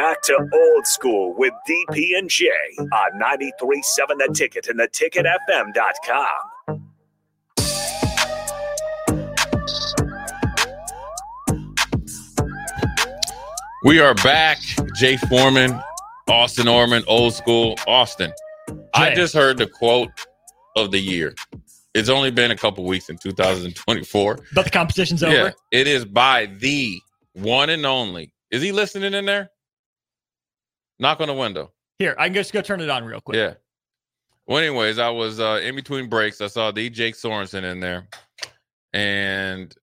back to old school with DP and J on 93.7 The Ticket and theticketfm.com. We are back. Jay Foreman, Austin Orman, old school. Austin, I just heard the quote of the year. It's only been a couple weeks in 2024. But the competition's over. Yeah, it is by the one and only. Is he listening in there? Knock on the window. Here, I can just go turn it on real quick. Yeah. Well, anyways, I was uh, in between breaks. I saw the Jake Sorensen in there, and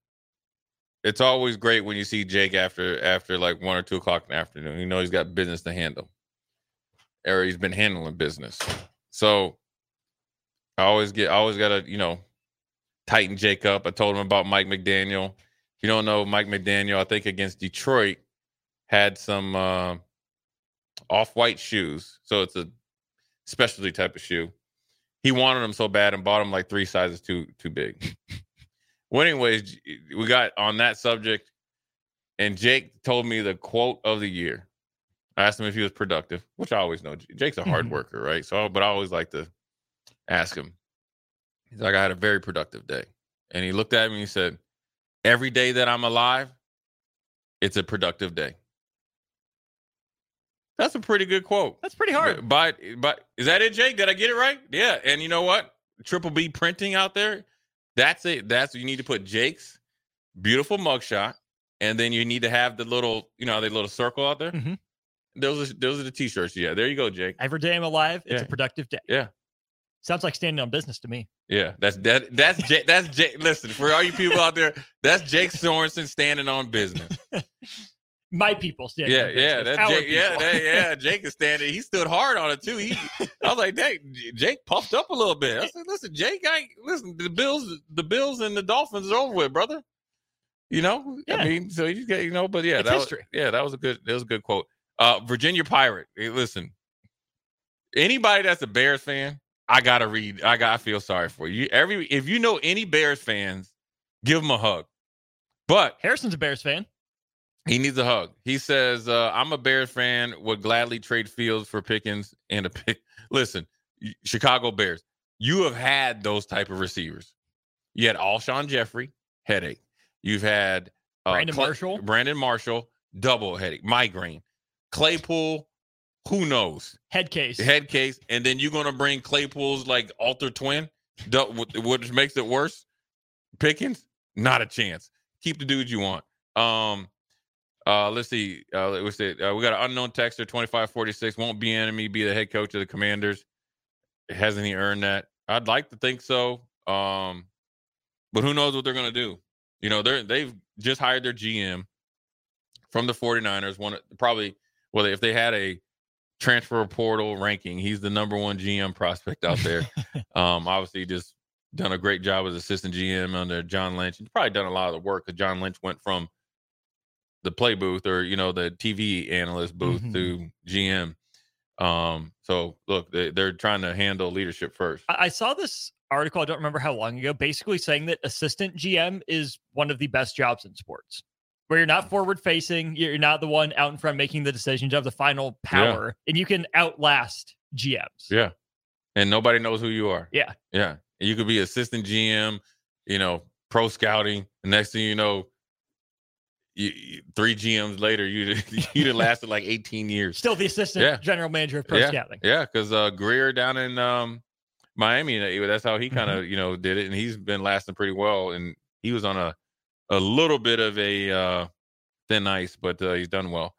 it's always great when you see Jake after after like one or two o'clock in the afternoon. You know he's got business to handle, or he's been handling business. So I always get, I always gotta, you know, tighten Jake up. I told him about Mike McDaniel. If you don't know Mike McDaniel, I think against Detroit had some uh, off-white shoes, so it's a specialty type of shoe. He wanted them so bad and bought them like three sizes too too big. well, anyways, we got on that subject, and Jake told me the quote of the year. I asked him if he was productive, which I always know. Jake's a hard Mhm. worker, right? So, but I always like to ask him. He's like, I had a very productive day, and he looked at me and he said, "Every day that I'm alive, it's a productive day." That's a pretty good quote. That's pretty hard. But, but is that it, Jake? Did I get it right? Yeah. And you know what? Triple B printing out there. That's it. That's you need to put Jake's beautiful mugshot, and then you need to have the little, you know, the little circle out there. Mhm. Those are those are the t-shirts. Yeah. There you go, Jake. Every day I'm alive, it's Yeah. a productive day. Yeah. Sounds like standing on business to me. Yeah. That's that. That's Jake. That's Jake. Listen, for all you people out there, that's Jake Sorensen standing on business. My people standing Yeah, yeah, Our Jake. Yeah, that, yeah. Jake is standing. He stood hard on it too. He, I was like, Jake, Jake puffed up a little bit. I said, listen, Jake, I listen. The Bills, the Bills, and the Dolphins are over with, brother. You know, Yeah. I mean, so you get, you know, but yeah, It's that history. was, yeah, that was a good, that was a good quote. Uh, Virginia Pirate. Hey, listen, anybody that's a Bears fan, I gotta read. I got. I feel sorry for you. Every if you know any Bears fans, give them a hug. But Harrison's a Bears fan. He needs a hug. He says, uh, "I'm a Bears fan. Would gladly trade Fields for Pickens and a pick." Listen, Chicago Bears. You have had those type of receivers. You had Alshon Jeffery, headache. You've had uh, Brandon Marshall. Brandon Marshall, double headache, migraine. Claypool, who knows? Head case. Head case, and then you're gonna bring Claypool's like alter twin, which makes it worse. Pickens, not a chance. Keep the dudes you want. Um, uh, let's see. Uh, let's see. Uh, we got an unknown texter, twenty five forty six. Won't be enemy. Be the head coach of the Commanders. Hasn't he earned that? I'd like to think so. Um, but who knows what they're gonna do? You know, they're they've just hired their GM from the 49ers. One probably well, if they had a transfer portal ranking, he's the number one GM prospect out there. um, obviously, just done a great job as assistant GM under John Lynch. He's probably done a lot of the work because John Lynch went from the play booth or you know the TV analyst booth Mhm. to GM. Um, so look, they, they're trying to handle leadership first. I saw this article, I don't remember how long ago, basically saying that assistant GM is one of the best jobs in sports. Where you're not forward facing, you're not the one out in front making the decisions, you have the final power, and you can outlast GMs. Yeah. And nobody knows who you are. Yeah. Yeah. And you could be assistant GM, you know, pro scouting. The next thing you know, you, three GMs later, you you'd have lasted like 18 years. Still the assistant Yeah. general manager of pro yeah. scouting. Yeah, because uh, Grier down in um, Miami, that's how he kind of you know did it, and he's been lasting pretty well. And he was on a a little bit of a uh, thin ice, but uh, he's done well.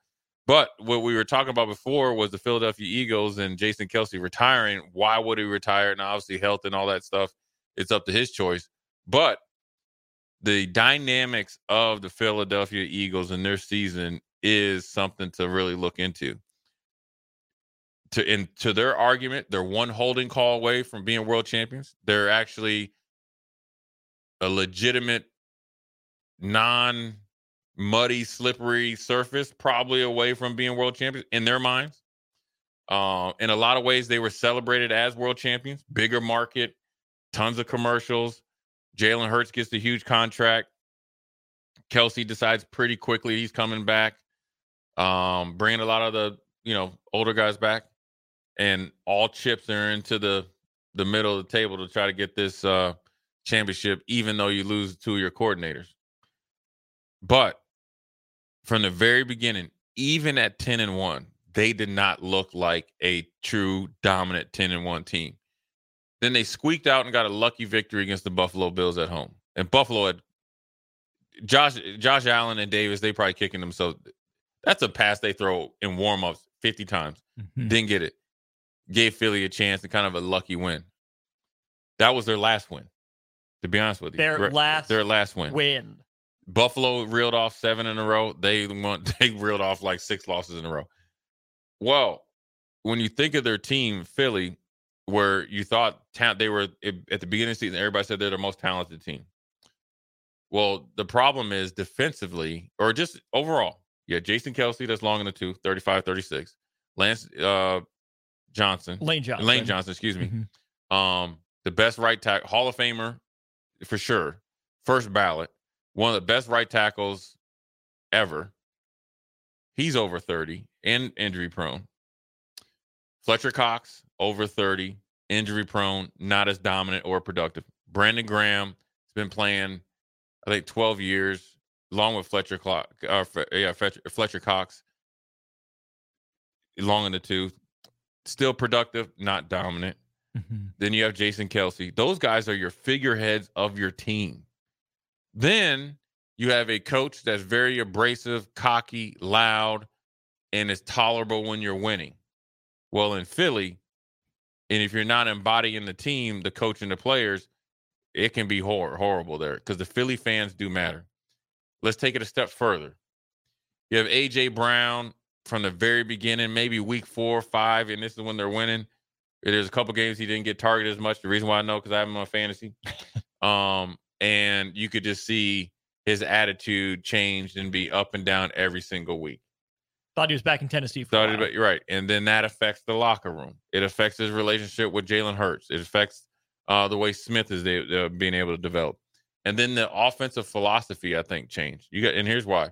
But what we were talking about before was the Philadelphia Eagles and Jason Kelce retiring. Why would he retire? And obviously, health and all that stuff. It's up to his choice. But the dynamics of the Philadelphia Eagles and their season is something to really look into to in to their argument, they're one holding call away from being world champions. They're actually a legitimate, non muddy, slippery surface, probably away from being world champions in their minds. Uh, in a lot of ways, they were celebrated as world champions. Bigger market, tons of commercials. Jalen Hurts gets the huge contract. Kelce decides pretty quickly he's coming back. um, bringing a lot of the you know older guys back, and all chips are into the the middle of the table to try to get this uh, championship, even though you lose two of your coordinators. But from the very beginning, even at 10 and 1, they did not look like a true dominant 10 and 1 team. Then they squeaked out and got a lucky victory against the Buffalo Bills at home. And Buffalo had Josh Josh Allen and Davis, they probably kicking themselves. That's a pass they throw in warm-ups 50 times. Mhm. Didn't get it. Gave Philly a chance and kind of a lucky win. That was their last win. To be honest with you. Their last their last win. Win. Buffalo reeled off seven in a row. They want they reeled off like six losses in a row. Well, when you think of their team, Philly, where you thought ta- they were at the beginning of the season, everybody said they're the most talented team. Well, the problem is defensively, or just overall. Yeah, Jason Kelce, that's long in the tooth, 35, 36. Lance uh, Johnson, Lane Johnson. Lane Johnson, excuse me. Mhm. Um, the best right tackle, Hall of Famer for sure. First ballot, one of the best right tackles ever. He's over 30 and injury prone. Fletcher Cox, over 30, injury prone, not as dominant or productive. Brandon Graham has been playing, I think, 12 years, along with Fletcher Clock, uh, yeah, Fletcher, Fletcher Cox, long in the tooth. Still productive, not dominant. Mhm. Then you have Jason Kelce. Those guys are your figureheads of your team. Then you have a coach that's very abrasive, cocky, loud, and is tolerable when you're winning. Well, in Philly, and if you're not embodying the team, the coach and the players, it can be hor- horrible there because the Philly fans do matter. Let's take it a step further. You have AJ Brown from the very beginning, maybe week four or five, and this is when they're winning. There's a couple games he didn't get targeted as much. The reason why I know because I have him on fantasy. um, and you could just see his attitude changed and be up and down every single week. Thought he was back in Tennessee for a while. but you're right, and then that affects the locker room. It affects his relationship with Jalen Hurts. It affects uh, the way Smith is they, uh, being able to develop, and then the offensive philosophy I think changed. You got, and here's why: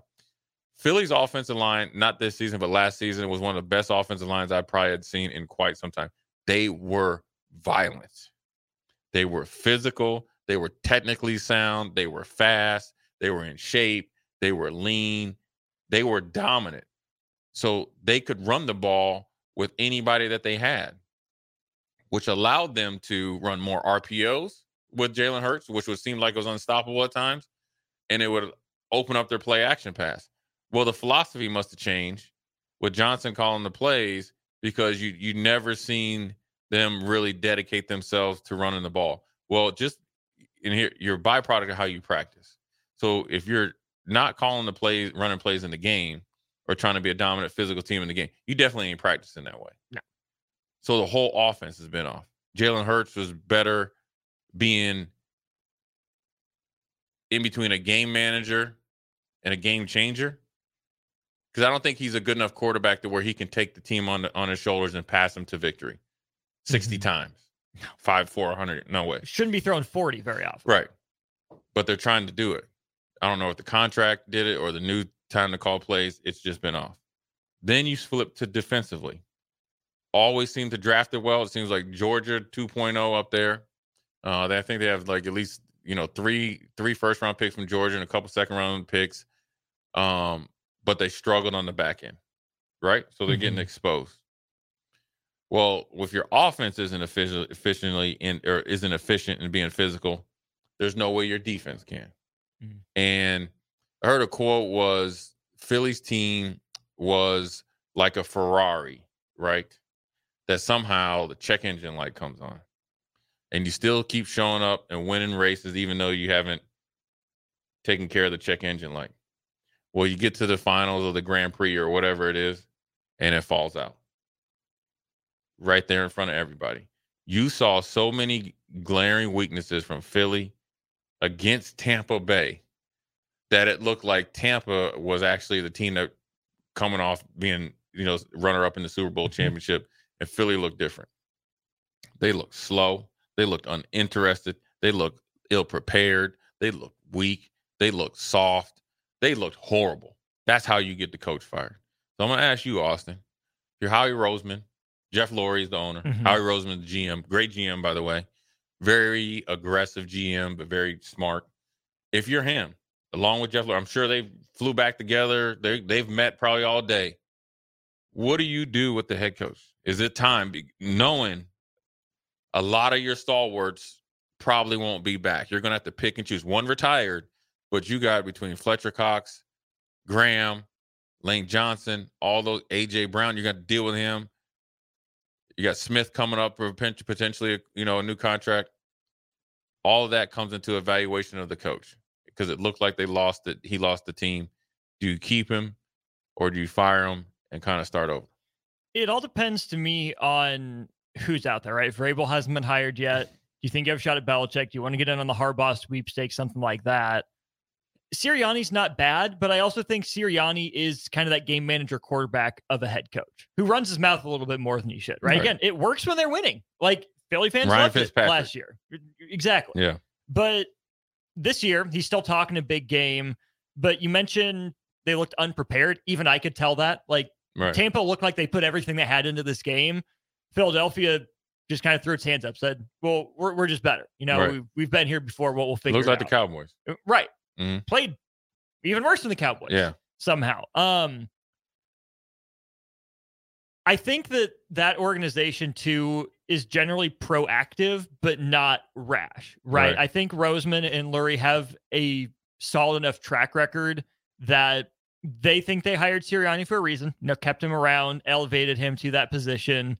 Philly's offensive line, not this season, but last season, was one of the best offensive lines I probably had seen in quite some time. They were violent. They were physical. They were technically sound. They were fast. They were in shape. They were lean. They were dominant. So they could run the ball with anybody that they had, which allowed them to run more RPOs with Jalen Hurts, which would seem like it was unstoppable at times. And it would open up their play action pass. Well, the philosophy must have changed with Johnson calling the plays because you you never seen them really dedicate themselves to running the ball. Well, just in here, you're byproduct of how you practice. So if you're not calling the plays, running plays in the game, or trying to be a dominant physical team in the game, you definitely ain't practicing that way. No. So the whole offense has been off. Jalen Hurts was better being in between a game manager and a game changer because I don't think he's a good enough quarterback to where he can take the team on the, on his shoulders and pass them to victory 60 Mhm. times, five, four hundred. No way. Shouldn't be throwing 40 very often. Right. But they're trying to do it. I don't know if the contract did it or the new time to call plays. It's just been off. Then you flip to defensively. Always seem to draft it well. It seems like Georgia 2.0 up there. Uh, they, I think they have like at least you know three three first round picks from Georgia and a couple second round picks. Um, but they struggled on the back end, right? So they're getting Mhm. exposed. Well, if your offense isn't efficient, efficiently in or isn't efficient in being physical, there's no way your defense can. Mhm. And I heard a quote was Philly's team was like a Ferrari, right? That somehow the check engine light comes on. And you still keep showing up and winning races even though you haven't taken care of the check engine light. Well, you get to the finals of the Grand Prix or whatever it is, and it falls out. Right there in front of everybody. You saw so many glaring weaknesses from Philly against Tampa Bay that it looked like Tampa was actually the team that coming off being, you know, runner up in the Super Bowl championship, and Philly looked different. They looked slow. They looked uninterested. They looked ill prepared. They looked weak. They looked soft. They looked horrible. That's how you get the coach fired. So I'm gonna ask you, Austin. If you're Howie Roseman. Jeff Lurie is the owner. Mhm. Howie Roseman, the GM. Great GM, by the way. Very aggressive GM, but very smart. If you're him, along with Jeff I'm sure they flew back together. They they've met probably all day. What do you do with the head coach? Is it time, knowing a lot of your stalwarts probably won't be back? You're gonna have to pick and choose. One retired, but you got between Fletcher Cox, Graham, Lane Johnson, all those AJ Brown. You got to deal with him. You got Smith coming up for potentially, you know, a new contract. All of that comes into evaluation of the coach because it looked like they lost it. He lost the team. Do you keep him or do you fire him and kind of start over? It all depends to me on who's out there, right? If Vrabel hasn't been hired yet, do you think you have a shot at Belichick? Do you want to get in on the Harbaugh sweepstakes, something like that? Sirianni's not bad, but I also think Sirianni is kind of that game manager quarterback of a head coach who runs his mouth a little bit more than he should, right? Right. Again, it works when they're winning. Like Philly fans Ryan loved it last year. Exactly. Yeah. But this year, he's still talking a big game. But you mentioned they looked unprepared. Even I could tell that. Like Right. Tampa looked like they put everything they had into this game. Philadelphia just kind of threw its hands up, said, "Well, we're, we're just better. You know, Right. we've, we've been here before. What we'll figure Looks like the out." Cowboys. Uh, right? Mhm. Played even worse than the Cowboys. Yeah. somehow. Um, I think that that organization too is generally proactive, but not rash. Right? Right. I think Roseman and Lurie have a solid enough track record that they think they hired Sirianni for a reason. You know, kept him around, elevated him to that position.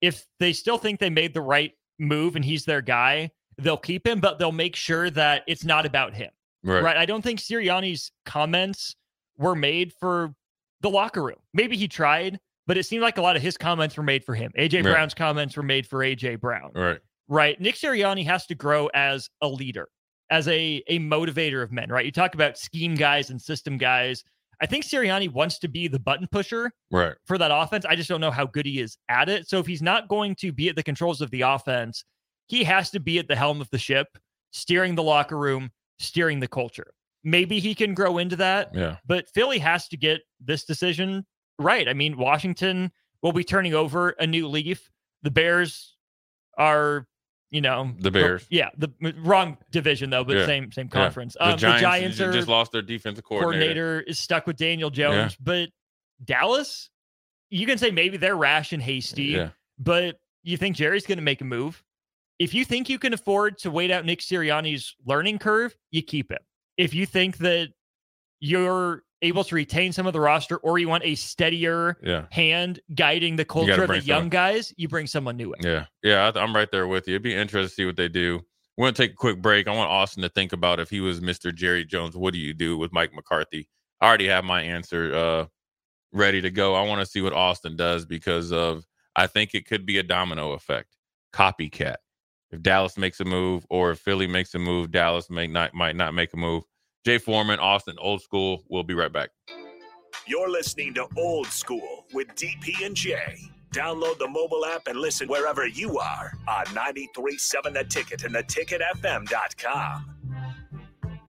If they still think they made the right move and he's their guy, they'll keep him, but they'll make sure that it's not about him. Right. Right. I don't think Sirianni's comments were made for the locker room. Maybe he tried, but it seemed like a lot of his comments were made for him. AJ Right. Brown's comments were made for AJ Brown. Right. Right. Nick Sirianni has to grow as a leader, as a a motivator of men, right? You talk about scheme guys and system guys. I think Sirianni wants to be the button pusher Right. for that offense. I just don't know how good he is at it. So if he's not going to be at the controls of the offense, he has to be at the helm of the ship, steering the locker room, steering the culture. Maybe he can grow into that, Yeah. but Philly has to get this decision right. I mean, Washington will be turning over a new leaf. The Bears are, you know, The Bears. Yeah, the wrong division though, but Yeah. same same Yeah. conference. The Um, Giants, the Giants are just lost their defensive coordinator. coordinator is stuck with Daniel Jones, but Dallas, you can say maybe they're rash and hasty, Yeah. but you think Jerry's going to make a move. If you think you can afford to wait out Nick Sirianni's learning curve, you keep him. If you think that you're able to retain some of the roster or you want a steadier Yeah. hand guiding the culture of the young someone- guys, you bring someone new in. Yeah, yeah, I'm right there with you. It'd be interesting to see what they do. We're gonna take a quick break. I want Austin to think about if he was Mr. Jerry Jones, what do you do with Mike McCarthy? I already have my answer uh, ready to go. I want to see what Austin does because of I think it could be a domino effect, copycat. If Dallas makes a move or if Philly makes a move, Dallas may not might not make a move. Jay Foreman, Austin, old school. We'll be right back. You're listening to Old School with DP and J. Download the mobile app and listen wherever you are on 937 The Ticket and theticketfm.com.